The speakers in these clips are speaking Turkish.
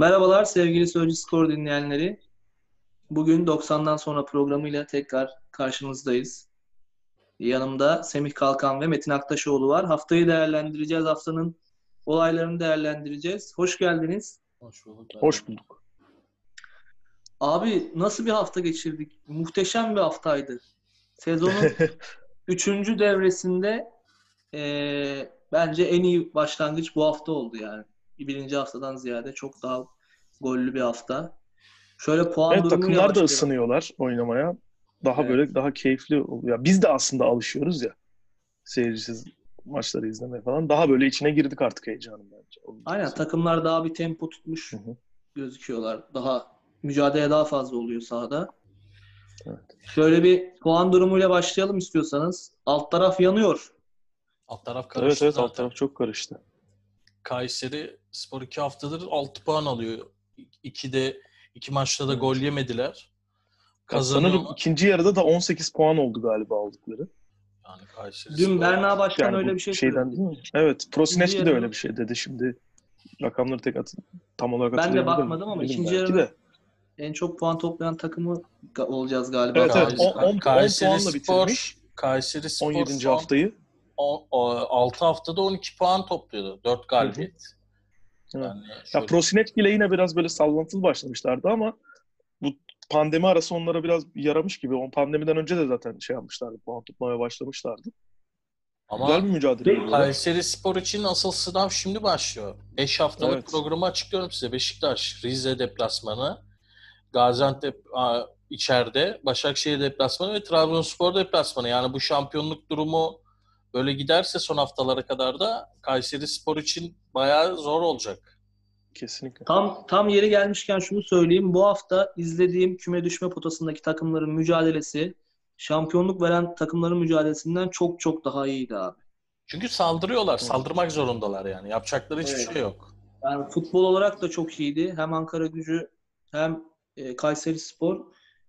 Merhabalar sevgili Sözcü Skor dinleyenleri. Bugün 90'dan sonra programıyla tekrar karşınızdayız. Yanımda Semih Kalkan ve Metin Aktaşoğlu var. Haftayı değerlendireceğiz. Haftanın olaylarını değerlendireceğiz. Hoş geldiniz. Hoş bulduk. Hoş bulduk. Abi nasıl bir hafta geçirdik? Muhteşem bir haftaydı. Sezonun üçüncü devresinde eee, bence en iyi başlangıç bu hafta oldu yani. Birinci haftadan ziyade çok daha gollü bir hafta. Şöyle puan Evet takımlar da ısınıyorlar oynamaya. Daha Evet. böyle daha keyifli oluyor. Biz de aslında alışıyoruz ya seyircisiz maçları izlemeye falan. Daha böyle içine girdik artık heyecanın bence. Onun Aynen için. takımlar daha bir tempo tutmuş Hı hı. gözüküyorlar. Daha mücadele daha fazla oluyor sahada. Evet. Şöyle bir puan durumuyla başlayalım istiyorsanız. Alt taraf yanıyor. Alt taraf Evet karıştı evet zaten. alt taraf çok karıştı. Kayseri Spor 2 haftadır 6 puan alıyor. 2'de iki maçta da gol yemediler. Sanırım Kazanıyor. ikinci yarıda da 18 puan oldu galiba aldıkları. Yani Kayseri Dün Berna Başkan Yani öyle bir şey şeyden söyledi. değil mi? Evet. Prosineski de İkinci öyle yarı- bir şey dedi şimdi. Rakamları tek at tam olarak Ben de bakmadım ama ikinci yarıda de. En çok puan toplayan takımı olacağız galiba. Evet evet. Kayseri- 10 Kayseri puanla Spor- bitirmiş. Kayseri Spor 17. son haftayı. o- o- 6 haftada 12 puan topluyordu. 4 galibiyet. Evet. Yani Ya şöyle- Prosinecki ile yine biraz böyle sallantılı başlamışlardı ama bu pandemi arası onlara biraz yaramış gibi. O pandemiden önce de zaten şey yapmışlardı. Puan tutmaya başlamışlardı. ama Güzel bir mücadele. Kayseri Spor için asıl sınav şimdi başlıyor. 5 haftalık Evet. programı açıklıyorum size. Beşiktaş, Rize deplasmanı, Gaziantep a, içeride, Başakşehir deplasmanı ve Trabzonspor deplasmanı. Yani bu şampiyonluk durumu böyle giderse son haftalara kadar da Kayseri Spor için bayağı zor olacak. Kesinlikle. Tam tam yeri gelmişken şunu söyleyeyim. Bu hafta izlediğim küme düşme potasındaki takımların mücadelesi şampiyonluk veren takımların mücadelesinden çok çok daha iyiydi abi. Çünkü saldırıyorlar, saldırmak zorundalar yani. Yapacakları hiçbir Evet. şey yok. Yani futbol olarak da çok iyiydi. Hem Ankara Gücü hem e, Kayseri Spor.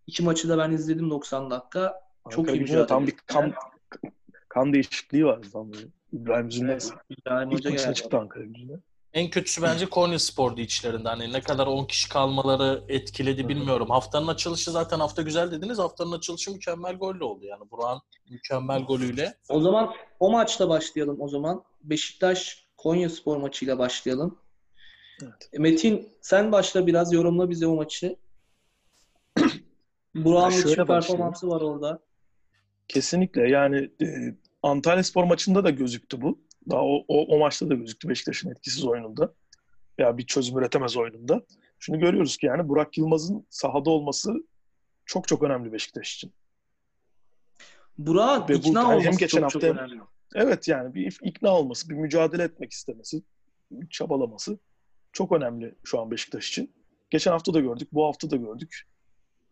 İki maçı da ben izledim 90 dakika. Çok Ankara iyi mücadele. Tam bir kan, kan değişikliği var. Böyle. İbrahim Zülmez. Evet, İbrahim İlk Hoca geldi. çıktı Ankara gücünde. En kötüsü bence Konya Spor'du içlerinde. Hani ne kadar 10 kişi kalmaları etkiledi bilmiyorum. Haftanın açılışı zaten hafta güzel dediniz. Haftanın açılışı mükemmel golle oldu. Yani Burak'ın mükemmel golüyle. O zaman o maçla başlayalım o zaman. Beşiktaş Konya Spor maçıyla başlayalım. Evet. E, Metin sen başla biraz yorumla bize o maçı. Burak'ın müthiş performansı var orada. Kesinlikle. Yani e, Antalya Spor maçında da gözüktü bu. Daha o, o, o maçta da gözüktü Beşiktaş'ın etkisiz oyununda. Ya bir çözüm üretemez oyununda. Şunu görüyoruz ki yani Burak Yılmaz'ın sahada olması çok çok önemli Beşiktaş için. Burak'ın Ve bu- ikna hem olması geçen çok çok hafta- önemli. Evet yani bir ikna olması, bir mücadele etmek istemesi, çabalaması çok önemli şu an Beşiktaş için. Geçen hafta da gördük, bu hafta da gördük.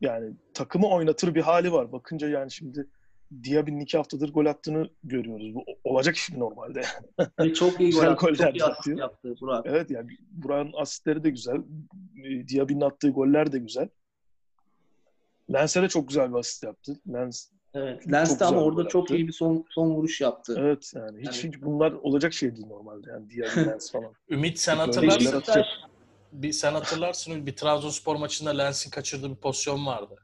Yani takımı oynatır bir hali var. Bakınca yani şimdi Diaby'nin iki haftadır gol attığını görüyoruz. Bu olacak iş mi normalde? Ve çok iyi gol Güzel attı. goller Çok iyi atıyor. yaptı Burak. evet yani Burak'ın asistleri de güzel. E, Diaby'nin attığı goller de güzel. Lens'e de çok güzel bir asist yaptı. Lens Evet. Lens de ama orada çok iyi bir son son vuruş yaptı. evet yani hiç, Yani- hiç bunlar olacak şey değil normalde. Yani Diaby, Lens falan. Ümit sen hatırlarsın. atacak. Bir, sen hatırlarsın bir Trabzonspor maçında Lens'in kaçırdığı bir pozisyon vardı.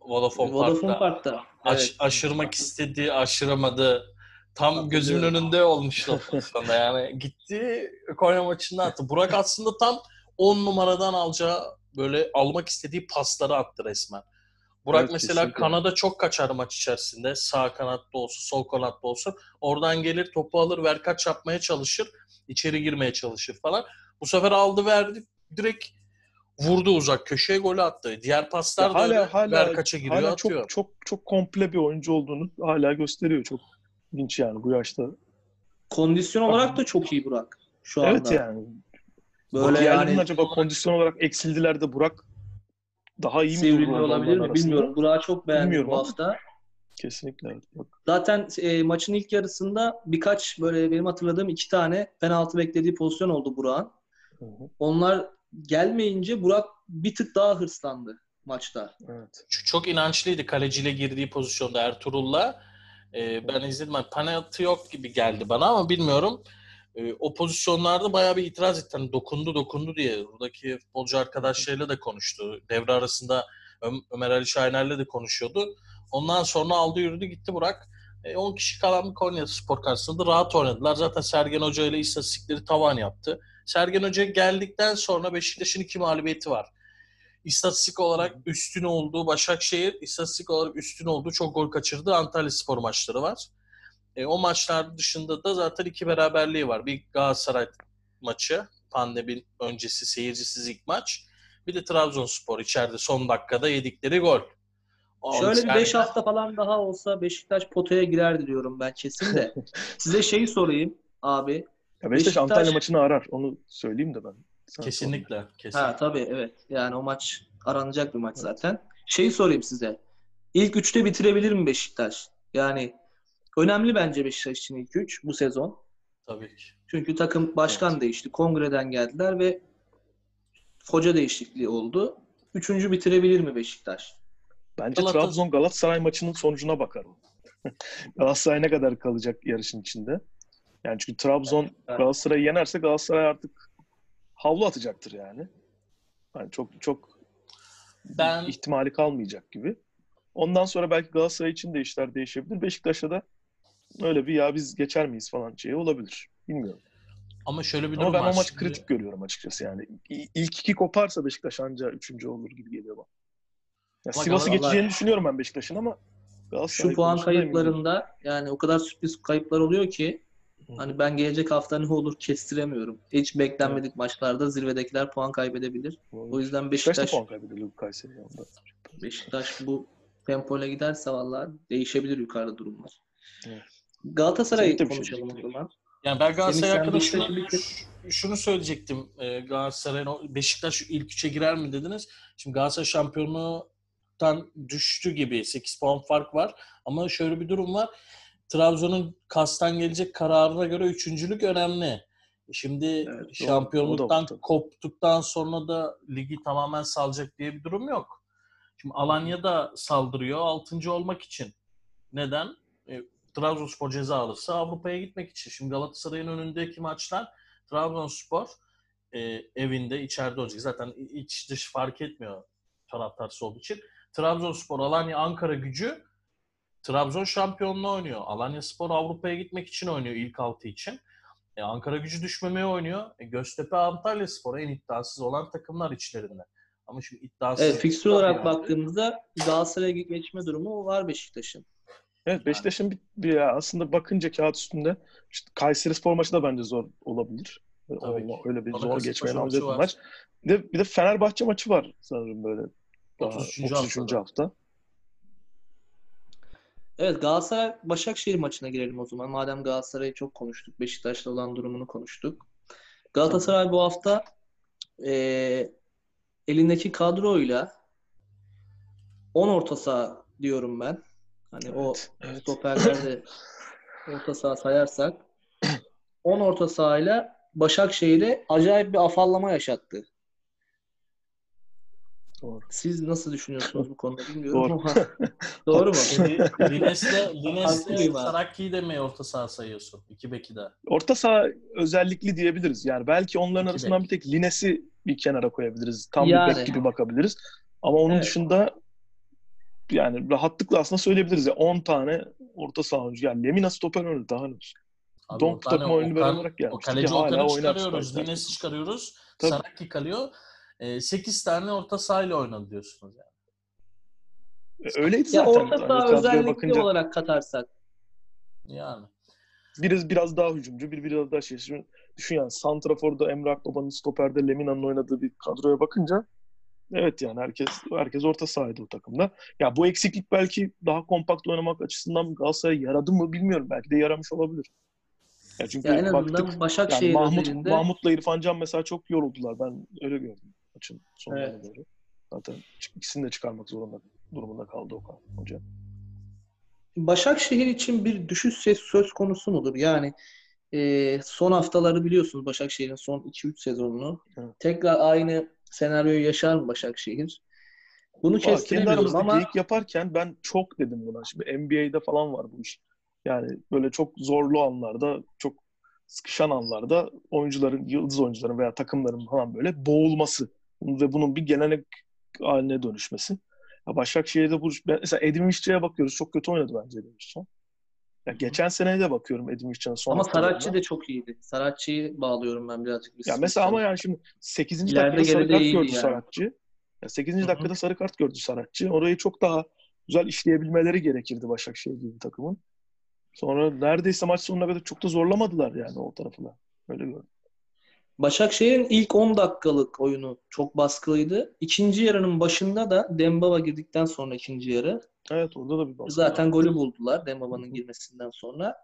Vodafone, Vodafone Park'ta. Park'ta. Aş- Evet. aşırmak istedi, aşıramadı. Tam gözümün önünde olmuştu o pozisyonda. Yani gitti Konya maçında attı. Burak aslında tam 10 numaradan alacağı böyle almak istediği pasları attı resmen. Burak Evet, mesela kesinlikle. kanada çok kaçar maç içerisinde. Sağ kanatta olsun, sol kanatta olsun. Oradan gelir topu alır, verkaç yapmaya çalışır. içeri girmeye çalışır falan. Bu sefer aldı verdi. Direkt vurdu uzak köşeye golü attı. Diğer paslar da hala öyle hala verkaça giriyor hala atıyor. çok çok çok komple bir oyuncu olduğunu hala gösteriyor çok ilginç yani bu yaşta. Kondisyon olarak da çok iyi Burak şu anda. Evet yani. Böyle yani acaba kondisyon olarak eksildiler de Burak daha iyi mi? olabilir mi arasında? bilmiyorum. Burak'ı çok beğendim Bilmiyorum bu hafta. Kesinlikle. evet. Bak, Zaten e, maçın ilk yarısında birkaç böyle benim hatırladığım iki tane penaltı beklediği pozisyon oldu Burak'ın. hı hı, Onlar gelmeyince Burak bir tık daha hırslandı maçta. evet. Çok inançlıydı kaleciyle girdiği pozisyonda Ertuğrul'la. Ee, ben izledim. Yani penaltı yok gibi geldi bana ama bilmiyorum. e, o pozisyonlarda bayağı bir itiraz etti. Hani dokundu dokundu diye. Buradaki futbolcu arkadaşlarıyla da konuştu. Devre arasında Ö- Ömer Ali Şahiner'le de konuşuyordu. Ondan sonra aldı yürüdü gitti Burak. E, 10 kişi kalan bir Konya Spor karşısında rahat oynadılar. Zaten Sergen Hoca ile istatistikleri tavan yaptı. Sergen Hoca geldikten sonra Beşiktaş'ın iki mağlubiyeti var. İstatistik olarak üstün olduğu Başakşehir, istatistik olarak üstün olduğu çok gol kaçırdığı Antalya Spor maçları var. E, o maçlar dışında da zaten iki beraberliği var. Bir Galatasaray maçı, pandemi öncesi seyircisiz ilk maç. Bir de Trabzonspor içeride son dakikada yedikleri gol. O Şöyle bir yani- 5 hafta falan daha olsa Beşiktaş potaya girerdi diyorum ben kesin de. Size şeyi sorayım abi. Ya Beşiktaş, Beşiktaş- Antalya maçını arar. Onu söyleyeyim de ben. Sen Kesinlikle. kesin. Ha tabii evet. Yani o maç aranacak bir maç zaten. Şeyi sorayım size. İlk üçte bitirebilir mi Beşiktaş? Yani önemli bence Beşiktaş için ilk üç bu sezon. Tabii ki. Çünkü takım başkan değişti. Kongreden geldiler ve hoca değişikliği oldu. Üçüncü bitirebilir mi Beşiktaş? Bence Galatasaray- Trabzon Galatasaray maçının sonucuna bakarım. Galatasaray ne kadar kalacak yarışın içinde? Yani çünkü Trabzon. Galatasaray'ı yenerse Galatasaray artık havlu atacaktır yani. Yani çok çok Ben ihtimali kalmayacak gibi. Ondan sonra belki Galatasaray için de işler değişebilir. Beşiktaş'ta da öyle bir ya biz geçer miyiz falan şey olabilir. Bilmiyorum. ama şöyle bir durum Ama ben var. o maç Şimdi- kritik görüyorum açıkçası yani. İlk iki koparsa Beşiktaş anca üçüncü olur gibi geliyor bana. Ya Sivas'ı geçeceğini düşünüyorum ben Beşiktaş'ın ama Galatasaray Şu puan kayıplarında yani o kadar sürpriz kayıplar oluyor ki. Hani ben gelecek hafta ne olur kestiremiyorum. Hiç beklenmedik maçlarda zirvedekiler puan kaybedebilir. O yüzden Beşiktaş Beşiktaş puan kaybediyor Kayseri yanında. Beşiktaş bu tempoyla giderse vallahi değişebilir yukarıda durumlar. Evet. Bir şey konuşalım o zaman. Yani ben Galatasaray hakkında şunu, söyleyecektim. Ee, Galatasaray'ın Beşiktaş ilk üçe girer mi dediniz. Şimdi Galatasaray şampiyonluğundan düştü gibi. 8 puan fark var. Ama şöyle bir durum var. Trabzon'un kastan gelecek kararına göre üçüncülük önemli. Şimdi doğru. Da şampiyonluktan tabii. koptuktan sonra da ligi tamamen salacak diye bir durum yok. Şimdi Alanya da saldırıyor 6. olmak için. Neden? E, Trabzonspor ceza alırsa Avrupa'ya gitmek için. Şimdi Galatasaray'ın önündeki maçlar Trabzonspor e, evinde içeride olacak. Zaten iç dış fark etmiyor taraftarsı olduğu için. Trabzonspor, Alanya, Ankara gücü Trabzon şampiyonluğu oynuyor. Alanya Spor Avrupa'ya gitmek için oynuyor ilk altı için. E, Ankara gücü düşmemeye oynuyor. E, Göztepe, Antalya Spor en iddiasız olan takımlar içlerinde. Ama şimdi iddiasız... Evet, fikstür olarak baktığımızda Galatasaray'a geçme durumu var Beşiktaş'ın. Evet Beşiktaş'ın bir, bir aslında bakınca kağıt üstünde işte Kayseri Spor maçı da bence zor olabilir. Tabii Olma- ki. öyle bir Bana zor geçmeye namzet bir maç. Bir de, bir de Fenerbahçe maçı var sanırım böyle. Daha 33. 33. haftada. hafta. Evet Galatasaray Başakşehir maçına girelim o zaman. Madem Galatasaray'ı çok konuştuk, Beşiktaş'la olan durumunu konuştuk. Galatasaray bu hafta eee, elindeki kadroyla 10 orta saha diyorum ben. Hani o Evet, evet. stoperlerde orta saha sayarsak 10 orta sahayla Başakşehir'e acayip bir afallama yaşattı. Doğru. Siz nasıl düşünüyorsunuz bu konuda bilmiyorum Doğru. ama doğru mu? Lines'le Lines'le. Sarakki'yi de mi orta saha sayıyorsun? İki beki de. Orta saha özellikli diyebiliriz. Yani belki onların İki arasından bek. bir tek Lines'i bir kenara koyabiliriz. Tam Yani. bir bek gibi bakabiliriz. Ama onun Evet. dışında yani rahatlıkla aslında söyleyebiliriz ya 10 tane orta saha oyuncusu. Yani Lemina stoper oynadı daha ne olsun. Abi Donk takım oyunu Okan- olarak gelmişti O kaleci Okan'ı çıkarıyoruz. Lines'i çıkarıyoruz. Tabii. Sarakki kalıyor. 8 tane orta sahayla oynadı diyorsunuz yani. E, Öyleydi Ya zaten. orta Hani saha özellikli bakınca olarak katarsak Yani. biraz biraz daha hücumcu, bir biraz daha şey. Şimdi düşün yani Santrafor'da Emre Akbaba'nın stoperde Lemina'nın oynadığı bir kadroya bakınca evet yani herkes herkes orta sahaydı o takımda. Ya bu eksiklik belki daha kompakt oynamak açısından Galatasaray'a yaradı mı bilmiyorum. Belki de yaramış olabilir. Ya çünkü ya en baktık yani Başakşehir Mahmut, özelinde Mahmut'la İrfan Can mesela çok yoruldular. Ben öyle gördüm maçın sonuna Evet. doğru. Zaten ikisini de çıkarmak zorunda durumunda kaldı Okan Hoca. Başakşehir için bir düşüş ses söz konusu mudur? Yani e, son haftaları biliyorsunuz Başakşehir'in son 2-3 sezonunu. Evet. Tekrar aynı senaryoyu yaşar mı Başakşehir? Bunu kestiremiyorum ama geyik yaparken ben çok dedim buna. Şimdi NBA'de falan var bu iş. Yani böyle çok zorlu anlarda çok sıkışan anlarda oyuncuların, yıldız oyuncuların veya takımların falan böyle boğulması ve bunun bir gelenek haline dönüşmesi. Ya Başakşehir'de bu mesela Edin Visca'ya bakıyoruz. Çok kötü oynadı bence Edin Visca. Ya geçen seneye de bakıyorum Edin Visca'nın son Ama. Saratçı da çok iyiydi. Saratçı'yı bağlıyorum ben birazcık. Ya mesela ama yani şimdi 8. İleride dakikada sarı kart gördü yani. Saratçı. Ya 8. Hı hı. dakikada sarı kart gördü Saratçı. Orayı çok daha güzel işleyebilmeleri gerekirdi Başakşehir gibi bir takımın. Sonra neredeyse maç sonuna kadar çok da zorlamadılar yani o tarafı da. Öyle gördüm. Başakşehir'in ilk 10 dakikalık oyunu çok baskılıydı. İkinci yarının başında da Dembaba girdikten sonra ikinci yarı Evet orada da bir baskı. zaten var. golü buldular Dembaba'nın girmesinden sonra.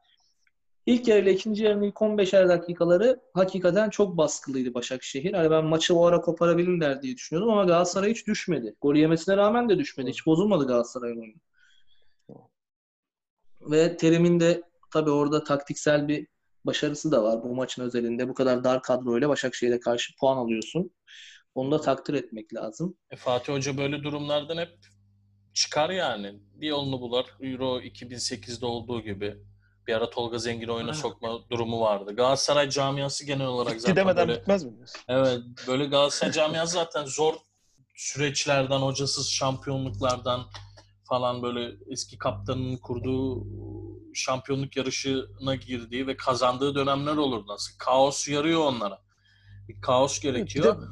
İlk yarı ile ikinci yarının ilk 15'er dakikaları hakikaten çok baskılıydı Başakşehir. Hani ben maçı o ara koparabilirler diye düşünüyordum ama Galatasaray hiç düşmedi. Gol yemesine rağmen de düşmedi. Hiç bozulmadı Galatasaray'ın oyunu. Ve Terim'in de tabii orada taktiksel bir başarısı da var bu maçın özelinde. Bu kadar dar kadroyla Başakşehir'e karşı puan alıyorsun. Onu da takdir etmek lazım. E, Fatih Hoca böyle durumlardan hep çıkar yani. Bir yolunu bulur. Euro 2008'de olduğu gibi. Bir ara Tolga Zengin oyuna Evet. sokma durumu vardı. Galatasaray camiası genel olarak Bitti zaten demeden böyle bitmez mi? Evet, böyle Galatasaray camiası zaten zor süreçlerden, hocasız şampiyonluklardan falan böyle eski kaptanın kurduğu şampiyonluk yarışına girdiği ve kazandığı dönemler olur nasıl. Kaos yarıyor onlara. Bir kaos gerekiyor. De-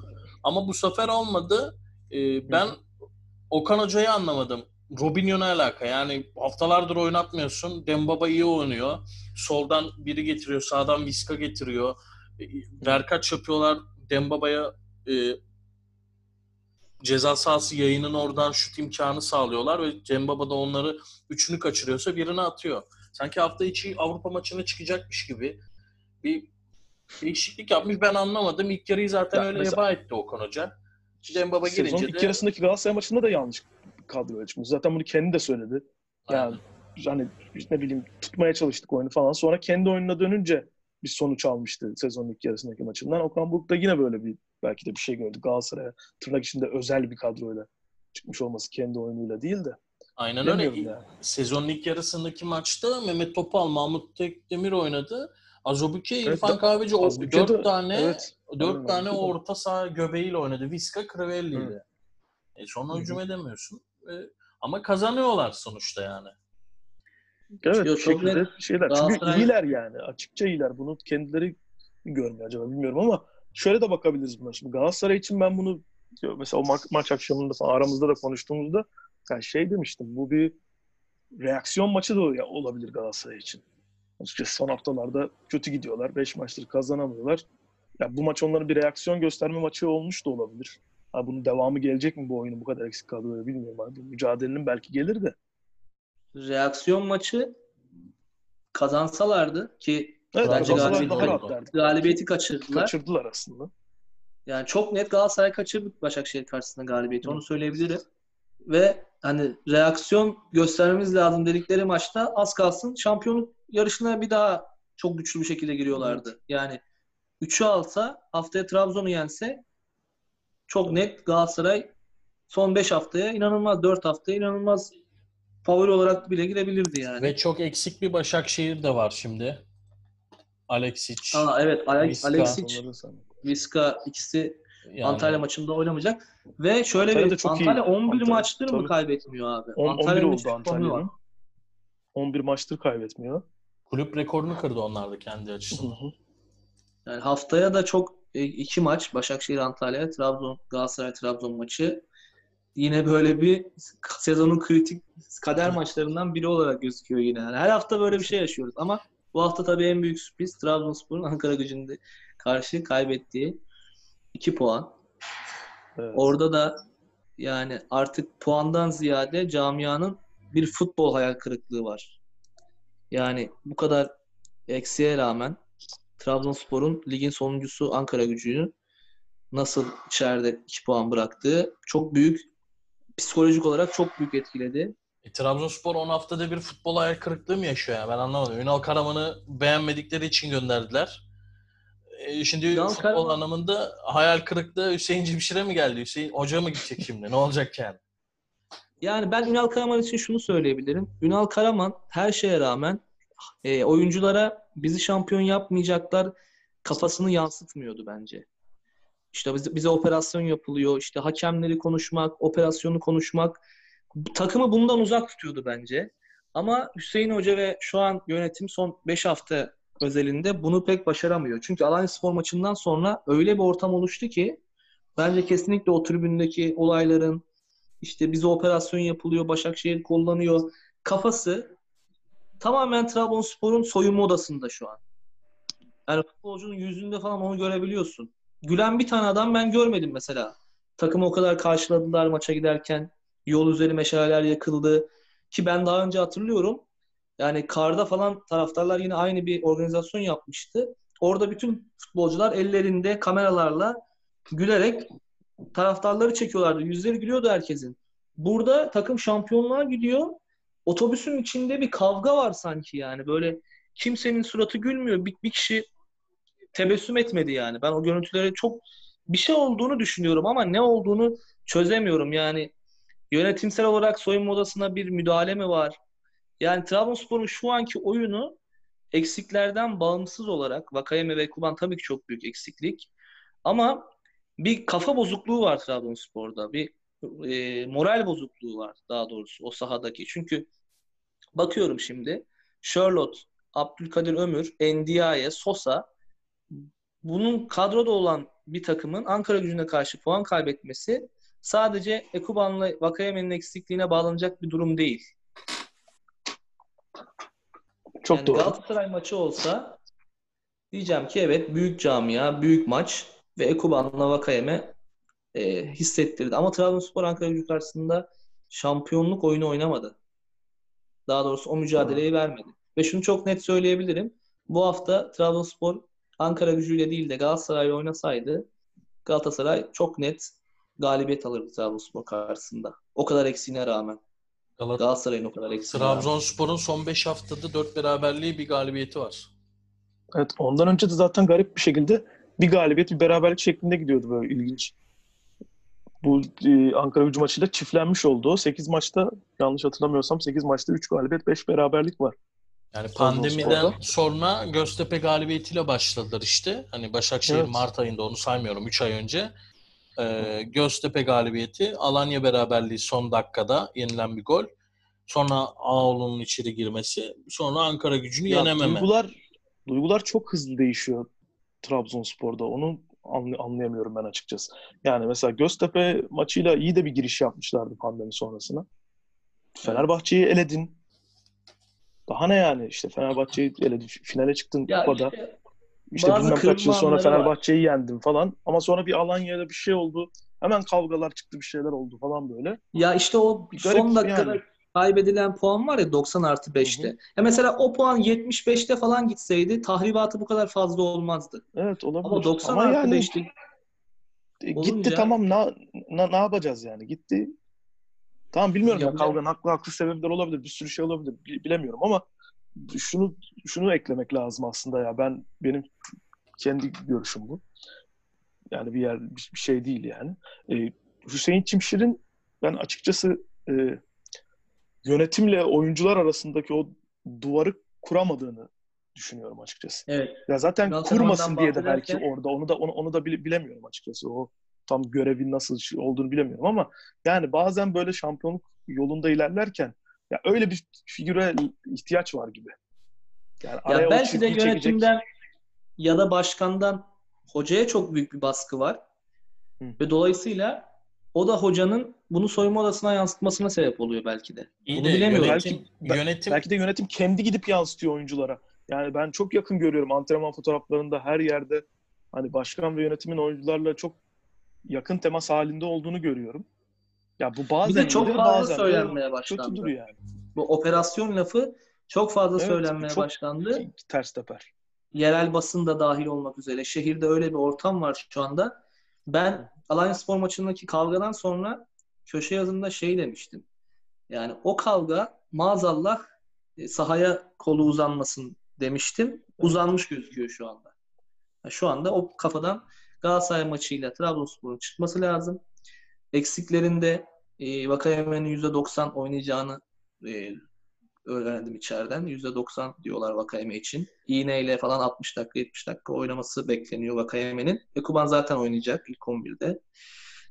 Ama bu sefer olmadı. Ee, ben Okan Hoca'yı anlamadım. Robinho ne alaka? Yani haftalardır oynatmıyorsun. Dembaba iyi oynuyor. Soldan biri getiriyor. Sağdan Viska getiriyor. Verkaç yapıyorlar. Dembaba'ya e, ceza sahası yayının oradan şut imkanı sağlıyorlar ve Dembaba da onları üçünü kaçırıyorsa birini atıyor. Sanki hafta içi Avrupa maçına çıkacakmış gibi bir değişiklik yapmış. Ben anlamadım. İlk yarıyı zaten Ya öyle mesela- heba etti Okan Hoca. Dembaba Sezonun girince ilk de yarısındaki Galatasaray maçında da yanlış kadroya çıkmış. Zaten bunu kendi de söyledi. Yani Aynen. hani ne bileyim tutmaya çalıştık oyunu falan. Sonra kendi oyununa dönünce bir sonuç almıştı sezonun ilk yarısındaki maçından. Okan Buruk da yine böyle bir belki de bir şey gördü. Galatasaray'a tırnak içinde özel bir kadroyla çıkmış olması kendi oyunuyla değil de. Aynen öyle. Yani. Sezonun ilk yarısındaki maçta Mehmet Topal, Mahmut Tekdemir oynadı. Azobuke, Evet, İrfan Kahveci o dört de- tane evet. dört Aynen, tane de. orta saha göbeğiyle oynadı. Viska, Crivelli'ydi. Hı. E sonra Hı hücum edemiyorsun. E, ama kazanıyorlar sonuçta yani. Evet, Yo, bu çok net. şeyler. Çünkü iyiler yani. Açıkça iyiler. Bunu kendileri görmüyor acaba bilmiyorum ama şöyle de bakabiliriz buna. Şimdi Galatasaray için ben bunu mesela o ma- maç akşamında falan aramızda da konuştuğumuzda yani şey demiştim. Bu bir reaksiyon maçı da olabilir Galatasaray için. Açıkçası son haftalarda kötü gidiyorlar. 5 maçtır kazanamıyorlar. Ya bu maç onların bir reaksiyon gösterme maçı olmuş da olabilir. Ha bunun devamı gelecek mi bu oyunu bu kadar eksik kadroya bilmiyorum. Abi. Bu mücadelenin belki gelir de. Reaksiyon maçı kazansalardı ki Evet, Bence Galatasaray galibiyet daha oldu. rahat derdi. galibiyeti kaçırdılar. Kaçırdılar aslında. Yani çok net Galatasaray kaçırdı Başakşehir karşısında galibiyeti. Onu söyleyebilirim. Ve hani reaksiyon göstermemiz lazım dedikleri maçta az kalsın şampiyonluk yarışına bir daha çok güçlü bir şekilde giriyorlardı. Yani 3'ü alsa haftaya Trabzon'u yense çok net Galatasaray son 5 haftaya inanılmaz 4 haftaya inanılmaz favori olarak bile girebilirdi yani. Ve çok eksik bir Başakşehir de var şimdi. Alexic. Aa, evet Alex, Viska. Alexic, Viska ikisi yani, Antalya maçında oynamayacak. Ve şöyle Antalya bir çok iyi. Antalya 11 Antalya, maçtır mı tabii. kaybetmiyor abi? On- 11 Antalya'nın oldu. Antalya'nın. 11 maçtır kaybetmiyor. Kulüp rekorunu kırdı onlar da kendi açısından. Yani haftaya da çok e, iki maç Başakşehir Antalya, Trabzon Galatasaray Trabzon maçı. Yine böyle bir sezonun kritik kader maçlarından biri olarak gözüküyor yine. Yani her hafta böyle bir şey yaşıyoruz ama bu hafta tabii en büyük sürpriz Trabzonspor'un Ankara Gücü'nde karşı kaybettiği 2 puan. Evet. Orada da yani artık puandan ziyade camianın bir futbol hayal kırıklığı var. Yani bu kadar eksiğe rağmen Trabzonspor'un ligin sonuncusu Ankara Gücü'nü nasıl içeride 2 puan bıraktığı çok büyük psikolojik olarak çok büyük etkiledi. E, Trabzonspor 10 haftada bir futbol hayal kırıklığı mı yaşıyor ya? Ben anlamadım. Ünal Karaman'ı beğenmedikleri için gönderdiler. E, şimdi Ünal futbol Karaman- anlamında hayal kırıklığı Hüseyin Cibişir'e mi geldi? Hüseyin Hoca mı gidecek şimdi? Ne olacak yani? Yani ben Ünal Karaman için şunu söyleyebilirim. Ünal Karaman her şeye rağmen e, oyunculara bizi şampiyon yapmayacaklar kafasını yansıtmıyordu bence. İşte bize, bize operasyon yapılıyor. işte hakemleri konuşmak, operasyonu konuşmak. Takımı bundan uzak tutuyordu bence. Ama Hüseyin Hoca ve şu an yönetim son 5 hafta özelinde bunu pek başaramıyor. Çünkü Alanya Spor maçından sonra öyle bir ortam oluştu ki bence kesinlikle o tribündeki olayların işte bize operasyon yapılıyor, Başakşehir kullanıyor kafası tamamen Trabzonspor'un soyunma odasında şu an. Yani futbolcunun yüzünde falan onu görebiliyorsun. Gülen bir tane adam ben görmedim mesela. Takımı o kadar karşıladılar maça giderken. Yol üzeri meşaleler yakıldı. Ki ben daha önce hatırlıyorum. Yani karda falan taraftarlar yine aynı bir organizasyon yapmıştı. Orada bütün futbolcular ellerinde kameralarla gülerek taraftarları çekiyorlardı. Yüzleri gülüyordu herkesin. Burada takım şampiyonluğa gidiyor. Otobüsün içinde bir kavga var sanki yani. Böyle kimsenin suratı gülmüyor. Bir, bir kişi tebessüm etmedi yani. Ben o görüntülere çok bir şey olduğunu düşünüyorum ama ne olduğunu çözemiyorum. Yani yönetimsel olarak soyunma odasına bir müdahale mi var? Yani Trabzonspor'un şu anki oyunu eksiklerden bağımsız olarak Vakayeme ve Kuban tabii ki çok büyük eksiklik. Ama bir kafa bozukluğu var Trabzonspor'da. Bir e, moral bozukluğu var daha doğrusu o sahadaki. Çünkü bakıyorum şimdi Charlotte, Abdülkadir Ömür, Endiaye, Sosa bunun kadroda olan bir takımın Ankara gücüne karşı puan kaybetmesi sadece Ekuban'la Vakayemen'in eksikliğine bağlanacak bir durum değil. Çok yani doğru. Galatasaray maçı olsa diyeceğim ki evet büyük camia, büyük maç ve Ekuban'la Vakayeme e, hissettirdi. Ama Trabzonspor Ankara gücü karşısında şampiyonluk oyunu oynamadı. Daha doğrusu o mücadeleyi vermedi. Ve şunu çok net söyleyebilirim. Bu hafta Trabzonspor Ankara gücüyle değil de Galatasaray'la oynasaydı Galatasaray çok net galibiyet alırdı Trabzonspor karşısında. O kadar eksiğine rağmen. Galat Galatasaray'ın o kadar eksiğine. Trabzonspor'un son 5 haftada 4 beraberliği bir galibiyeti var. Evet, ondan önce de zaten garip bir şekilde bir galibiyet bir beraberlik şeklinde gidiyordu böyle ilginç. Bu e, Ankara gücü maçıyla çiftlenmiş oldu. 8 maçta yanlış hatırlamıyorsam 8 maçta 3 galibiyet 5 beraberlik var. Yani pandemiden sonra Göztepe galibiyetiyle başladılar işte. Hani Başakşehir Evet. Mart ayında onu saymıyorum 3 ay önce. Ee, Göztepe galibiyeti, Alanya beraberliği son dakikada yenilen bir gol. Sonra Ağoğlu'nun içeri girmesi, sonra Ankara gücünü Ya yenememe. duygular duygular çok hızlı değişiyor Trabzonspor'da. Onu anlay- anlayamıyorum ben açıkçası. Yani mesela Göztepe maçıyla iyi de bir giriş yapmışlardı pandemi sonrasına. Fenerbahçe'yi eledin. Daha ne yani? İşte Fenerbahçe'yi eledin. Finale çıktın Ya kupada. işte İşte bazı bilmem kaç yıl sonra. Fenerbahçe'yi yendim falan. Ama sonra bir Alanya'da bir şey oldu. Hemen kavgalar çıktı, bir şeyler oldu falan böyle. Ya işte o garip son dakikada yani. kaybedilen puan var ya 90 artı 5'te. Hı hı. Ya mesela o puan 75'te falan gitseydi tahribatı bu kadar fazla olmazdı. Evet olabilir. Ama 90 Ama artı yani 5'te E, olunca- gitti tamam ne, ne, ne yapacağız yani gitti. Tamam bilmiyorum ya Yapacak- kavganın haklı haklı sebepler olabilir bir sürü şey olabilir bi- bilemiyorum ama şunu şunu eklemek lazım aslında ya ben benim kendi görüşüm bu. Yani bir yer bir şey değil yani. E, Hüseyin Çimşir'in ben açıkçası e, yönetimle oyuncular arasındaki o duvarı kuramadığını düşünüyorum açıkçası. evet. Ya zaten Antrenmandan kurmasın diye de belki bahsederken- orada onu da onu, onu da bile- bilemiyorum açıkçası. O tam görevin nasıl şey olduğunu bilemiyorum ama yani bazen böyle şampiyonluk yolunda ilerlerken ya öyle bir figüre ihtiyaç var gibi. Yani araya Ya belki de çizgiyi çekecek- yönetimden ya da başkandan hocaya çok büyük bir baskı var. Hı. Ve dolayısıyla o da hocanın bunu soyunma odasına yansıtmasına sebep oluyor belki de. İyi Bunu de bilemiyorum. yönetim, Belki- yönetim belki de yönetim kendi gidip yansıtıyor oyunculara. Yani ben çok yakın görüyorum antrenman fotoğraflarında her yerde hani başkan ve yönetimin oyuncularla çok yakın temas halinde olduğunu görüyorum. Ya bu Bir bazen de çok fazla bazen söylenmeye başlandı. kötüdür yani. Bu operasyon lafı çok fazla Evet, söylenmeye çok- başlandı. Ters teper. Yerel basın da dahil olmak üzere. Şehirde öyle bir ortam var şu anda. Ben Alanya Spor maçındaki kavgadan sonra köşe yazımda şey demiştim. Yani o kavga maazallah e, sahaya kolu uzanmasın demiştim. Uzanmış gözüküyor şu anda. Şu anda o kafadan Galatasaray maçıyla Trabzonspor'un çıkması lazım. Eksiklerinde e, Vakayemen'in %90 oynayacağını e, öğrendim içeriden. %90 diyorlar Vakayeme için. İğneyle falan 60 dakika 70 dakika oynaması bekleniyor Vakayeme'nin. Ekuban zaten oynayacak ilk 11'de.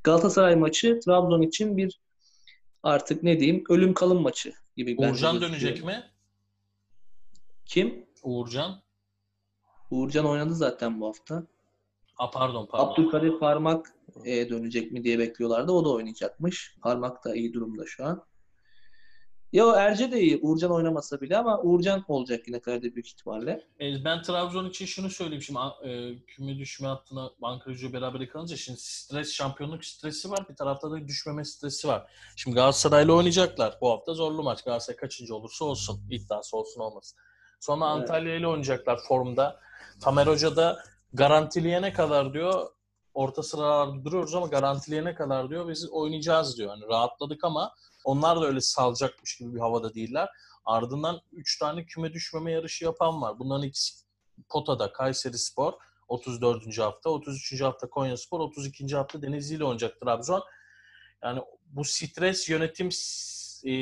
Galatasaray maçı Trabzon için bir artık ne diyeyim ölüm kalım maçı gibi Uğurcan dönecek mi? Kim? Uğurcan. Uğurcan oynadı zaten bu hafta. A pardon pardon. Abdülkadir Parmak e, dönecek mi diye bekliyorlardı. O da oynayacakmış. Parmak da iyi durumda şu an. Ya Erce de iyi. Uğurcan oynamasa bile ama Uğurcan olacak yine kalede büyük ihtimalle. E, Ben Trabzon için şunu söyleyeyim şimdi e, küme düşme hattına Gücü beraber kalınca şimdi stres şampiyonluk stresi var bir tarafta da düşmeme stresi var. Şimdi Galatasaray'la oynayacaklar. Bu hafta zorlu maç. Galatasaray kaçıncı olursa olsun. iddiası olsun olmasın. Sonra Evet. Antalya ile oynayacaklar formda. Tamer Hoca da garantileyene kadar diyor orta sıralarda duruyoruz ama garantileyene kadar diyor biz oynayacağız diyor. Hani rahatladık ama onlar da öyle salacakmış gibi bir havada değiller. Ardından 3 tane küme düşmeme yarışı yapan var. Bunların ikisi potada Kayseri Spor 34. hafta, 33. hafta Konya Spor, 32. hafta Denizli ile oynayacak Trabzon. Yani bu stres yönetim e,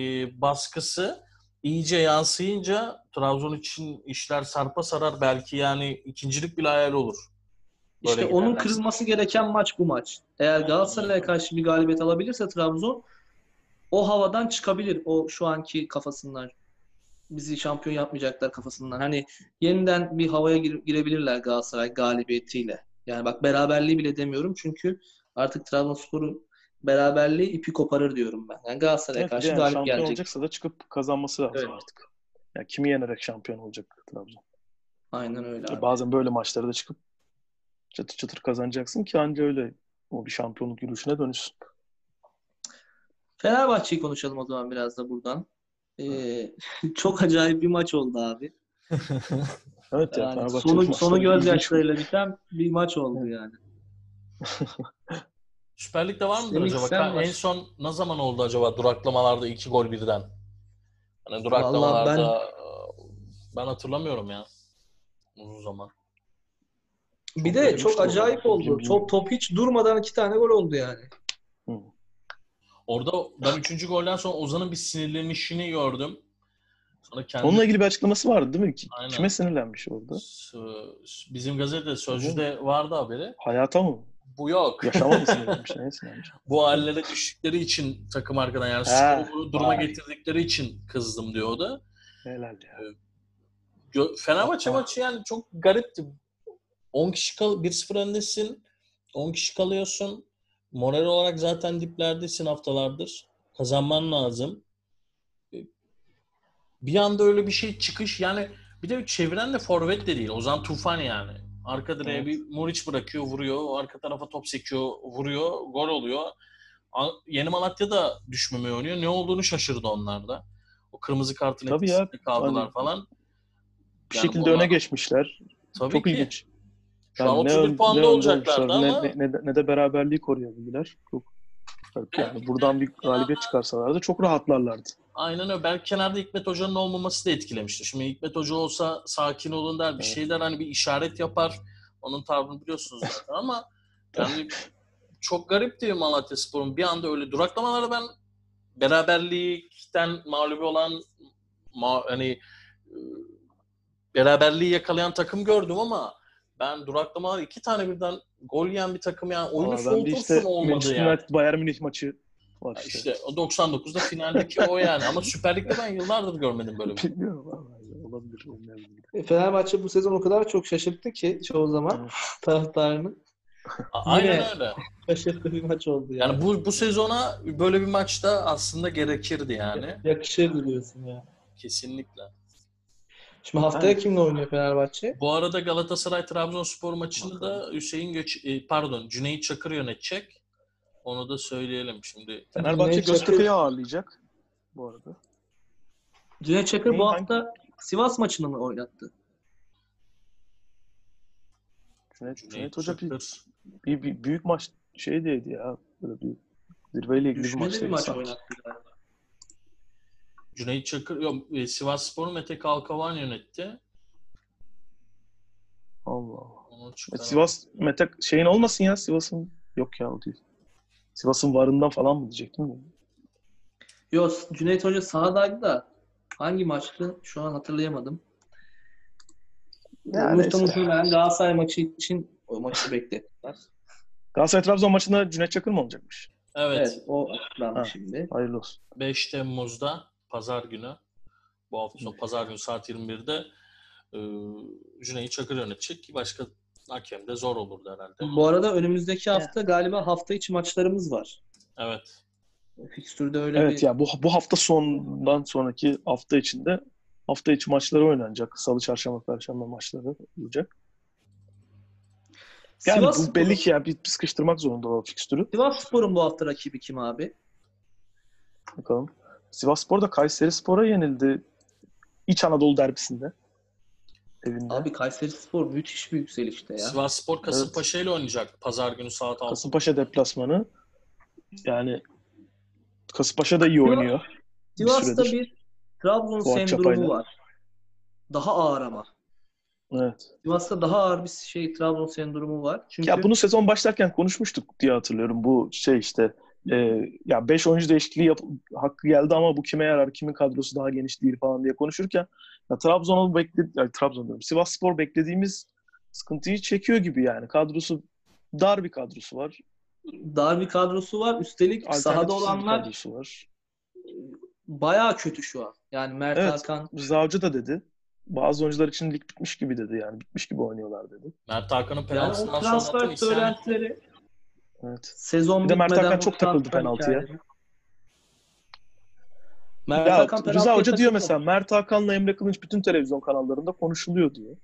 baskısı iyice yansıyınca Trabzon için işler sarpa sarar belki yani ikincilik bile hayal olur. Böyle İşte onun giderlerse. kırılması gereken maç bu maç. Eğer Galatasaray'a karşı bir galibiyet alabilirse Trabzon o havadan çıkabilir. O şu anki kafasından. Bizi şampiyon yapmayacaklar kafasından. Hani yeniden bir havaya gir- girebilirler Galatasaray galibiyetiyle. Yani bak beraberliği bile demiyorum çünkü artık Trabzonspor'un beraberliği ipi koparır diyorum ben. Yani Galatasaray'a Evet, karşı yani galip şampiyon gelecek. olacaksa da çıkıp kazanması lazım Evet. artık. Yani kimi yenerek şampiyon olacak Trabzon? Aynen öyle abi. Bazen böyle maçlarda da çıkıp çatır çatır kazanacaksın ki anca öyle o bir şampiyonluk yürüyüşüne dönüşsün. Fenerbahçe'yi konuşalım o zaman biraz da buradan. Ee, çok acayip bir maç oldu abi. Evet ya Yani Fenerbahçe sonu, sonu ilginç. gözyaşlarıyla biten bir maç oldu yani. Süper Lig'de var mıdır acaba? var. En son ne zaman oldu acaba duraklamalarda iki gol birden? Hani Vallahi duraklamalarda ben... hatırlamıyorum ya. Uzun zaman. Bir Çok de öyle çok acayip o. oldu. Bilmiyorum. Top, hiç durmadan iki tane gol oldu yani. Hı. Orada ben üçüncü golden sonra Ozan'ın bir sinirlenişini gördüm. Sonra kendi Onunla ilgili bir açıklaması vardı değil mi? Ki- Aynen. Kime sinirlenmiş orada? Bizim gazete Sözcü'de vardı haberi. Hayata mı? Bu yok. Yaşama mı sinirlenmiş? Neye sinirlenmiş? Bu hallere düştükleri için takım arkadan yani Ha, skoru duruma vay. getirdikleri için kızdım diyordu. Helal ya. Gö- Fenerbahçe maçı yani çok garipti. 10 kişi kal 1-0 öndesin. 10 kişi kalıyorsun. Moral olarak zaten diplerdesin haftalardır. Kazanman lazım. E, Bir anda öyle bir şey çıkış yani bir de çeviren de forvet de değil. Ozan Tufan yani. Arka direğe Evet. bir Muriç bırakıyor, vuruyor. Arka tarafa top sekiyor, vuruyor. Gol oluyor. Yeni Malatya da düşmemeye oynuyor. Ne olduğunu şaşırdı onlar da. O kırmızı kartın Tabii ya. kaldılar Hani- falan. Bir Yani şekilde onlar- öne geçmişler. Tabii Çok ki. ilginç. Şu an Yani 31 ön- puanda önde olacaklardı olmuşlar, ama ne, ne, de- ne de beraberliği koruyabildiler. Çok yani. Buradan bir galibiyet çıkarsalardı çok rahatlarlardı. Aynen öyle. Belki kenarda Hikmet Hoca'nın olmaması da etkilemiştir. Şimdi Hikmet Hoca olsa sakin olun der, bir Evet. şey der, hani bir işaret yapar. Onun tavrını biliyorsunuz zaten ama yani çok garipti Malatya Spor'un. Bir anda öyle duraklamalarda ben beraberlikten mağlubi olan ma- hani e, beraberliği yakalayan takım gördüm ama ben duraklamalar iki tane birden gol yiyen bir takım yani oyunu soğutursun işte olmadı Manchester yani. United Bayern Münih maçı var işte. İşte o 99'da finaldeki o yani. Ama Süper Lig'de ben yıllardır görmedim böyle bir şey. Bilmiyorum vallahi olabilir olmayabilir. E, Fenerbahçe bu sezon o kadar çok şaşırttı ki çoğu zaman taraftarını. A- Aynen öyle. Şaşırttı bir maç oldu yani. Yani bu bu sezona böyle bir maçta aslında gerekirdi yani. Yakışır diyorsun ya. Kesinlikle. Şimdi haftaya Evet. kimle oynuyor Fenerbahçe? Bu arada Galatasaray Trabzonspor maçını da Hüseyin Göç e, pardon Cüneyt Çakır yönetecek. Onu da söyleyelim şimdi. Fenerbahçe Cüneyt Göztepe'yi ağırlayacak bu arada. Cüneyt Çakır bu hangi- hafta Sivas maçını mı oynattı? Cüneyt, Cüneyt Cüneyt Hoca bir, bir, bir büyük maç şeydeydi ya. Böyle bir zirveyle ilgili bir maç sanki. oynattı galiba. Cüneyt Çakır yok e, Sivas Spor'u Mete Kalkavan yönetti. Allah Allah. E, Sivas Mete şeyin olmasın ya Sivas'ın yok ya o değil. Sivas'ın varından falan mı diyecektim de. Yok Cüneyt Hoca sahadaydı da Hangi maçtı? Şu an hatırlayamadım. Yani Muhtemelen Galatasaray maçı için o maçı beklettiler. Galatasaray Trabzon maçında Cüneyt Çakır mı olacakmış? Evet. Evet, o açıklandı Ha. şimdi. Hayırlı olsun. 5 Temmuz'da pazar günü bu hafta sonu pazar günü saat 21'de e, Cüneyt Çakır yönetecek ki başka hakem de zor olurdu herhalde. Bu arada önümüzdeki hafta galiba hafta içi maçlarımız var. Evet. Fikstürde öyle Evet bir ya bu bu hafta sonundan sonraki hafta içinde hafta içi maçları oynanacak. Salı, çarşamba, perşembe maçları olacak. Yani Sivas bu belli ki ya bir sıkıştırmak zorunda o fikstürü. Sivasspor'un bu hafta rakibi kim abi? Bakalım. Sivasspor da Kayseri Spor'a yenildi. İç Anadolu derbisinde. Evinde. Abi Kayserispor müthiş bir yükselişte ya. Sivas Spor Kasımpaşa ile oynayacak pazar günü saat 6. Kasımpaşa deplasmanı. Yani Kasımpaşa da iyi oynuyor. bir Sivas'ta süredir. bir Trabzon Fuat sendromu Çapay'la. var. Daha ağır ama. Evet. Sivas'ta daha ağır bir şey Trabzon sendromu var. Çünkü Ya bunu sezon başlarken konuşmuştuk diye hatırlıyorum. Bu şey işte e, ya 5 oyuncu değişikliği yap- hakkı geldi ama bu kime yarar, kimin kadrosu daha geniş değil falan diye konuşurken ya Trabzon'u bekledi yani Trabzon diyorum. Sivasspor beklediğimiz sıkıntıyı çekiyor gibi yani. Kadrosu dar bir kadrosu var. dar bir kadrosu var. Üstelik sahada olanlar kadrosu var. bayağı kötü şu an. Yani Mert Evet. Hakan Hoca da dedi. Bazı oyuncular için lig bitmiş gibi dedi yani. Bitmiş gibi oynuyorlar dedi. Mert Hakan'ın yani o penaltısından sonra transfer söylentileri Evet. sezon Bir de Mert Hakan çok takıldı penaltıya. hikayeleri- Mert Ya Hakan Rıza Hoca diyor mesela Mert Hakan'la Emre Kılınç bütün televizyon kanallarında konuşuluyor diyor.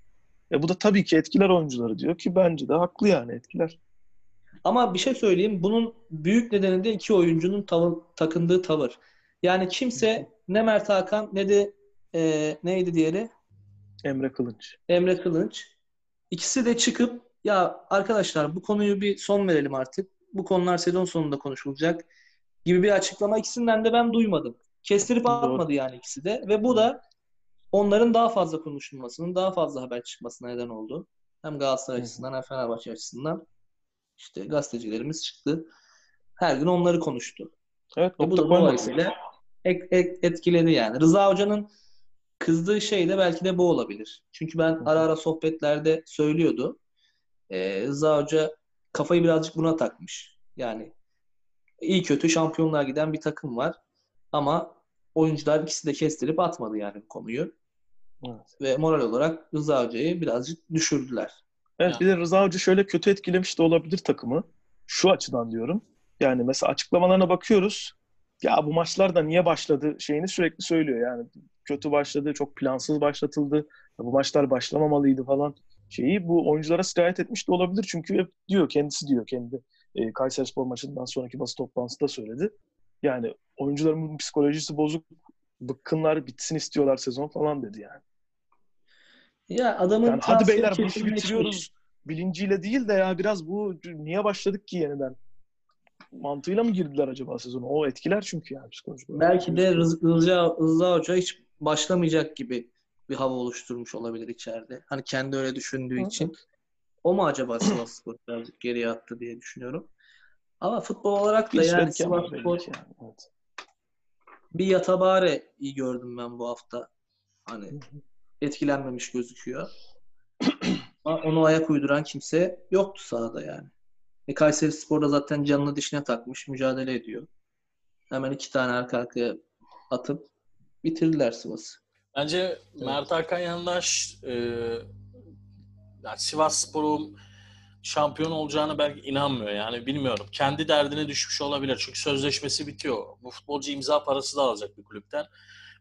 E bu da tabii ki etkiler oyuncuları diyor ki bence de haklı yani etkiler. Ama bir şey söyleyeyim. Bunun büyük nedeni de iki oyuncunun tavır, takındığı tavır. Yani kimse ne Mert Hakan ne de e, neydi diğeri? Emre Kılınç. Emre Kılınç. İkisi de çıkıp ya arkadaşlar bu konuyu bir son verelim artık. Bu konular sezon sonunda konuşulacak gibi bir açıklama ikisinden de ben duymadım. Kestirip Doğru. atmadı yani ikisi de ve bu da onların daha fazla konuşulmasının, daha fazla haber çıkmasına neden oldu. Hem Galatasaray açısından hem Fenerbahçe açısından. İşte gazetecilerimiz çıktı. Her gün onları konuştu. Evet Ve bu da dolayısıyla ek- ek- etkiledi yani. Rıza Hoca'nın kızdığı şey de belki de bu olabilir. Çünkü ben ara ara sohbetlerde söylüyordu. Ee, Rıza Hoca kafayı birazcık buna takmış. Yani iyi kötü şampiyonluğa giden bir takım var. Ama oyuncular ikisi de kestirip atmadı yani bu konuyu. Evet. Ve moral olarak Rıza Hoca'yı birazcık düşürdüler. Evet Ya. bir de Rıza Hoca şöyle kötü etkilemiş de olabilir takımı. Şu açıdan diyorum. Yani mesela açıklamalarına bakıyoruz. Ya bu maçlar da niye başladı şeyini sürekli söylüyor. Yani kötü başladı, çok plansız başlatıldı. Ya bu maçlar başlamamalıydı falan şeyi bu oyunculara sirayet etmiş de olabilir. Çünkü hep diyor kendisi diyor kendi e, Kayserispor maçından sonraki basın toplantısında söyledi. Yani oyuncuların psikolojisi bozuk, bıkkınlar bitsin istiyorlar sezon falan dedi yani. Ya adamın Yani hadi beyler bu işi bitiriyoruz bilinciyle değil de ya biraz bu niye başladık ki yeniden? Mantığıyla mı girdiler acaba sezona? O etkiler çünkü yani psikolojik olarak. Belki de Rız- Rıza, Rıza Hoca hiç başlamayacak gibi bir hava oluşturmuş olabilir içeride. Hani kendi öyle düşündüğü Hı. için. O mu acaba Sivasspor birazcık geriye attı diye düşünüyorum. Ama futbol olarak da yani yani. Evet. bir yatabare iyi gördüm ben bu hafta. Hani etkilenmemiş gözüküyor. Ama onu ayak uyduran kimse yoktu sahada yani. E Kayseri Spor'da zaten canını dişine takmış, mücadele ediyor. Hemen iki tane arka arkaya atıp bitirdiler Sivas'ı. Bence Mert Hakan Yandaş e, yani Sivas Spor'un şampiyon olacağını belki inanmıyor. Yani bilmiyorum. Kendi derdine düşmüş olabilir. Çünkü sözleşmesi bitiyor. Bu futbolcu imza parası da alacak bir kulüpten.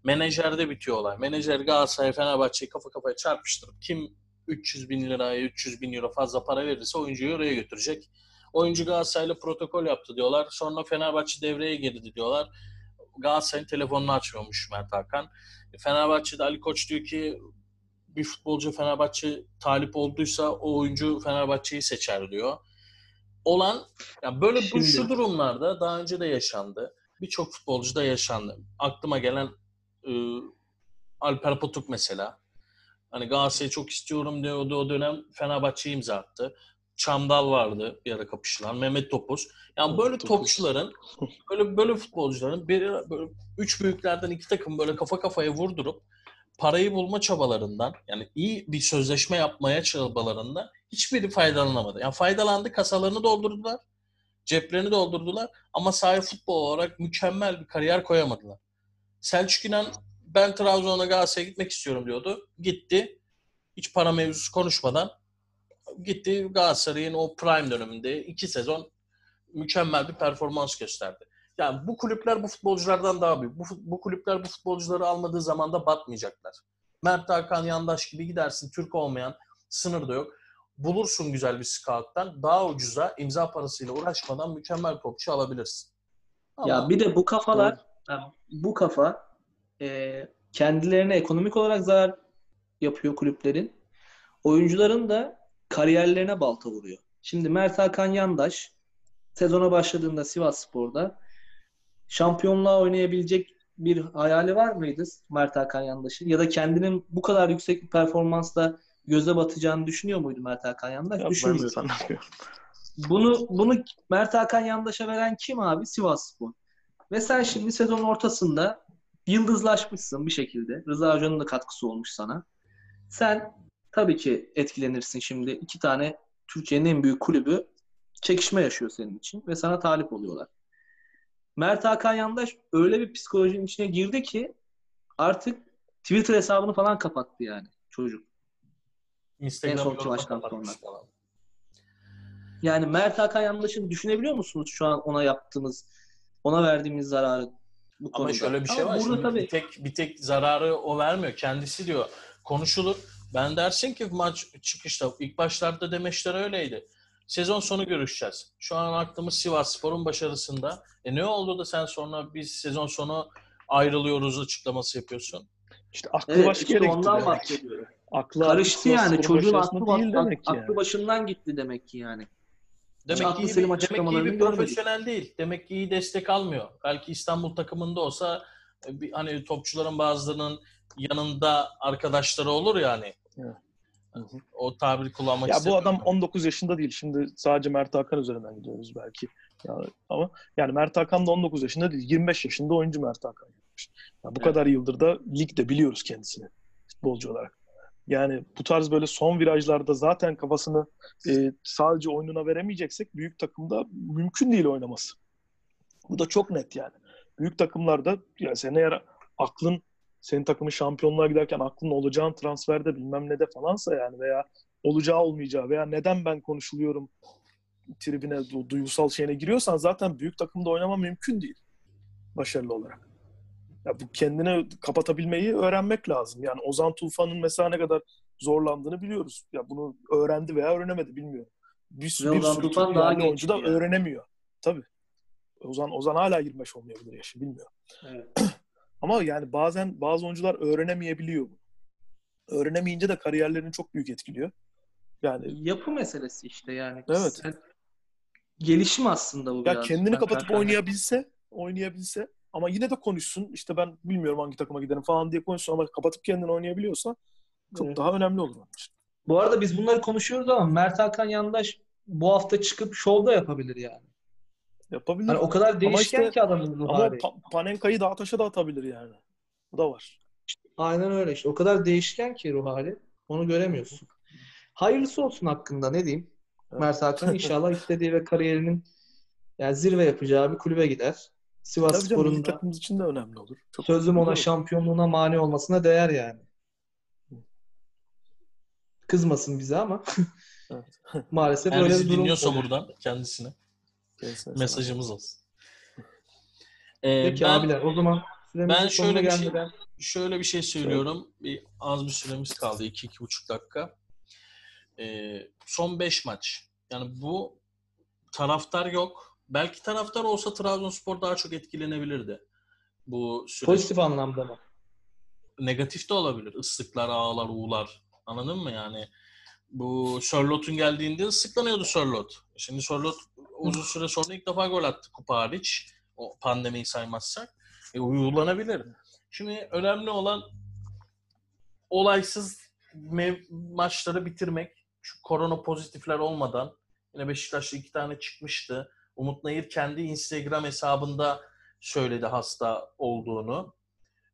Menajerde bitiyor olay. Menajer Galatasaray, Fenerbahçe'yi kafa kafaya çarpıştırıp kim 300 bin liraya, 300 bin euro fazla para verirse oyuncuyu oraya götürecek. Oyuncu Galatasaray'la protokol yaptı diyorlar. Sonra Fenerbahçe devreye girdi diyorlar. Galatasaray'ın telefonunu açmıyormuş Mert Hakan. Fenerbahçe'de Ali Koç diyor ki bir futbolcu Fenerbahçe talip olduysa o oyuncu Fenerbahçe'yi seçer diyor. Olan yani böyle bu Şimdi- şu durumlarda daha önce de yaşandı. Birçok futbolcu da yaşandı. Aklıma gelen e, Alper Potuk mesela. Hani Galatasaray'ı çok istiyorum diyordu o dönem Fenerbahçe'yi imza attı. Çamdal vardı bir ara kapışılan. Mehmet Topuz. Yani böyle Topuz. topçuların, böyle böyle futbolcuların bir böyle üç büyüklerden iki takım böyle kafa kafaya vurdurup parayı bulma çabalarından yani iyi bir sözleşme yapmaya çabalarında hiçbiri faydalanamadı. Yani faydalandı kasalarını doldurdular. Ceplerini doldurdular ama sahaya futbol olarak mükemmel bir kariyer koyamadılar. Selçuk İnan ben Trabzon'a Galatasaray'a gitmek istiyorum diyordu. Gitti. Hiç para mevzusu konuşmadan gitti Galatasaray'ın o prime döneminde iki sezon mükemmel bir performans gösterdi. Yani bu kulüpler bu futbolculardan daha büyük. Bu, bu kulüpler bu futbolcuları almadığı zaman da batmayacaklar. Mert Hakan Yandaş gibi gidersin Türk olmayan sınır da yok. Bulursun güzel bir scout'tan daha ucuza imza parasıyla uğraşmadan mükemmel topçu alabilirsin. Ama Ya bir de bu kafalar, ya bu kafa e, kendilerine ekonomik olarak zarar yapıyor kulüplerin. Oyuncuların da kariyerlerine balta vuruyor. Şimdi Mert Hakan Yandaş sezona başladığında Sivasspor'da şampiyonluğa oynayabilecek bir hayali var mıydı Mert Hakan Yandaş'ın? Ya da kendinin bu kadar yüksek bir performansla göze batacağını düşünüyor muydu Mert Hakan Yandaş? Ben Düşünmüyor. Bunu bunu Mert Hakan Yandaş'a veren kim abi? Sivasspor. Ve sen şimdi sezon ortasında yıldızlaşmışsın bir şekilde. Rıza Hoca'nın da katkısı olmuş sana. Sen tabii ki etkilenirsin şimdi. iki tane Türkiye'nin en büyük kulübü çekişme yaşıyor senin için ve sana talip oluyorlar. Mert Hakan Yandaş öyle bir psikolojinin içine girdi ki artık Twitter hesabını falan kapattı yani çocuk. Instagram en son maçtan sonra. falan. Yani Mert Hakan Yandaş'ın düşünebiliyor musunuz şu an ona yaptığınız, ona verdiğimiz zararı bu Ama konuda? şöyle bir şey Ama var. Burada Şimdi tabii bir tek bir tek zararı o vermiyor. Kendisi diyor. Konuşulur. Ben dersin ki maç çıkışta ilk başlarda demeçler öyleydi. Sezon sonu görüşeceğiz. Şu an aklımız Sivas Spor'un başarısında. E ne oldu da sen sonra biz sezon sonu ayrılıyoruz açıklaması yapıyorsun? İşte aklı evet, başka işte yere gitti ondan demek. bahsediyorum. Aklı Karıştı yani. Çocuğun aklı, değil aklı, demek ki yani. aklı başından gitti demek ki yani. Demek aklı ki iyi, selim bir, demek ki iyi bir görmedik. profesyonel değil. Demek ki iyi destek almıyor. Belki İstanbul takımında olsa e, bir, hani topçuların bazılarının yanında arkadaşları olur yani. Evet. O tabiri kullanmak Ya bu adam 19 yaşında değil. Şimdi sadece Mert Hakan üzerinden gidiyoruz belki. Yani, ama yani Mert Hakan da 19 yaşında değil. 25 yaşında oyuncu Mert Hakan. Ya bu Evet. kadar yıldır da ligde biliyoruz kendisini futbolcu olarak. Yani bu tarz böyle son virajlarda zaten kafasını e, sadece oyununa veremeyeceksek büyük takımda mümkün değil oynaması. Bu da çok net yani. Büyük takımlarda ya sen eğer aklın senin takımın şampiyonluğa giderken aklın olacağın transferde bilmem ne de falansa yani veya olacağı olmayacağı veya neden ben konuşuluyorum tribine du- duygusal şeyine giriyorsan zaten büyük takımda oynama mümkün değil başarılı olarak. Ya bu kendini kapatabilmeyi öğrenmek lazım. Yani Ozan Tufan'ın mesela ne kadar zorlandığını biliyoruz. Ya bunu öğrendi veya öğrenemedi bilmiyorum. Bir, Ve bir Ozan sürü Tufan daha oyuncu da yani. öğrenemiyor. Tabii. Ozan Ozan hala 25 olmayabilir yaşı bilmiyorum. Evet. Ama yani bazen bazı oyuncular öğrenemeyebiliyor bunu. Öğrenemeyince de kariyerlerini çok büyük etkiliyor. Yani Yapı meselesi işte yani. Evet. Sen- gelişim aslında bu ya biraz. kendini Mert kapatıp Hakan. oynayabilse, oynayabilse ama yine de konuşsun. İşte ben bilmiyorum hangi takıma giderim falan diye konuşsun ama kapatıp kendini oynayabiliyorsa çok Evet. daha önemli olur onun için. Bu arada biz bunları konuşuyoruz ama Mert Hakan Yandaş bu hafta çıkıp şov da yapabilir yani. Yapabilir. Hani o kadar değişken işte- ki adamın ruh ama hali. Pa- Panenka'yı dağ taşa da atabilir yani. Bu da var. Aynen öyle işte. O kadar değişken ki ruh hali. Onu göremiyorsun. Hayırlısı olsun hakkında ne diyeyim. Evet. Mert Hakan inşallah istediği ve kariyerinin yani zirve yapacağı bir kulübe gider. Sivas Tabii canım milli Spor'un da takımımız için de önemli olur. Çok sözüm ona olur. şampiyonluğuna mani olmasına değer yani. Kızmasın bize ama Evet. maalesef Eğer öyle bir durum dinliyorsa oluyor. buradan kendisine Mesajımız olsun. Ee, Peki ben abiler o zaman ben şöyle bir şey- gelmeden şöyle bir şey söylüyorum. Bir az bir süremiz kaldı. 2-2,5 dakika. Ee, son 5 maç. Yani bu taraftar yok. Belki taraftar olsa Trabzonspor daha çok etkilenebilirdi. Bu süreç. pozitif anlamda mı? negatif de olabilir. Islıklar, ağlar, uğular. Anladın mı yani? Bu Sörlot'un geldiğinde ıslıklanıyordu Sörlot. Şimdi Sörlot uzun süre sonra ilk defa gol attı kupa hariç. O pandemiyi saymazsak. E, uygulanabilir. Şimdi önemli olan olaysız maçları bitirmek. Şu korona pozitifler olmadan Yine Beşiktaş'ta iki tane çıkmıştı. Umut Nayır kendi Instagram hesabında söyledi hasta olduğunu.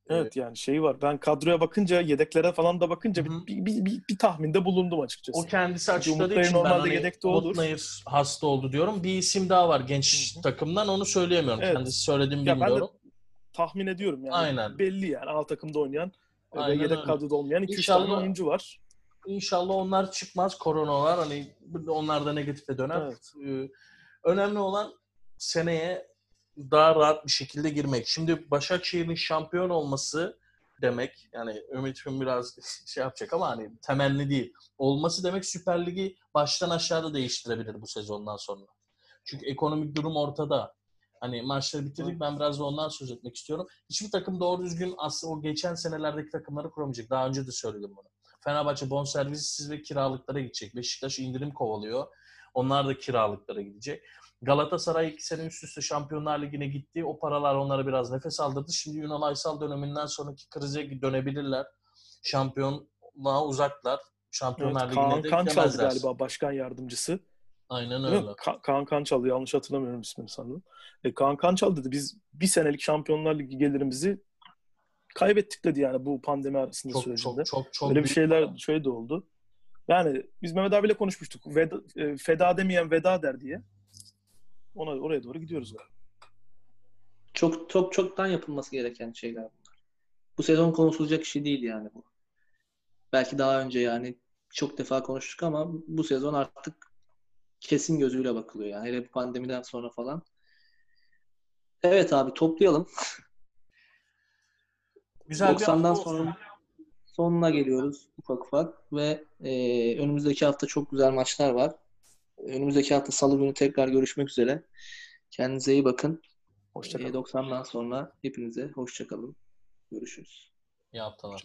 Evet yani şey var. Ben kadroya bakınca, yedeklere falan da bakınca hı. bir, bir, bir, bir tahminde bulundum açıkçası. O kendisi açıkladığı için ben normalde hani yedekte olur. Nayır hasta oldu diyorum. Bir isim daha var genç Hı hı. takımdan onu söyleyemiyorum. Evet. Kendisi söylediğimi Ya ben de bilmiyorum. Tahmin ediyorum yani. Aynen. Belli yani. Alt takımda oynayan ve yedek öyle. kadroda olmayan 2-3 İnşallah- tane oyuncu var. İnşallah onlar çıkmaz. Koronalar hani onlar da negatife döner. Evet. Ee, Önemli olan seneye daha rahat bir şekilde girmek. Şimdi Başakşehir'in şampiyon olması demek yani Ümit'in biraz şey yapacak ama hani temenni değil. Olması demek Süper Lig'i baştan aşağıda değiştirebilir bu sezondan sonra. Çünkü ekonomik durum ortada. Hani maçları bitirdik. Ben biraz da ondan söz etmek istiyorum. Hiçbir takım doğru düzgün aslında o geçen senelerdeki takımları kuramayacak. Daha önce de söyledim bunu. Fenerbahçe bonservissiz ve kiralıklara gidecek. Beşiktaş indirim kovalıyor. Onlar da kiralıklara gidecek. Galatasaray iki sene üst üste Şampiyonlar Ligi'ne gitti. O paralar onlara biraz nefes aldırdı. Şimdi Yunan Aysal döneminden sonraki krize dönebilirler. Şampiyonluğa uzaklar. Şampiyonlar Evet, Ligi'ne Kaan de Kançal gidemezler. galiba başkan yardımcısı. Aynen öyle. Ka- Kaan Kançal yanlış hatırlamıyorum ismini sanırım. E, Kaan Kançal dedi biz bir senelik Şampiyonlar Ligi gelirimizi kaybettik dedi yani bu pandemi arasında Çok sürecinde. çok çok çok Öyle bir şeyler şey de oldu. Yani biz Mehmet abiyle konuşmuştuk. Veda, e, feda demeyen veda der diye. Ona oraya doğru gidiyoruz galiba. Çok çok çoktan yapılması gereken şeyler bunlar. Bu sezon konuşulacak şey değil yani bu. Belki daha önce yani çok defa konuştuk ama bu sezon artık kesin gözüyle bakılıyor yani. Hele bu pandemiden sonra falan. Evet abi toplayalım. Güzel bir 90'dan hafta olsun. sonra sonuna geliyoruz ufak ufak ve e, önümüzdeki hafta çok güzel maçlar var. Önümüzdeki hafta Salı günü tekrar görüşmek üzere. Kendinize iyi bakın. Hoşçakalın. E, 90'dan sonra hepinize hoşça kalın. Görüşürüz. İyi haftalar.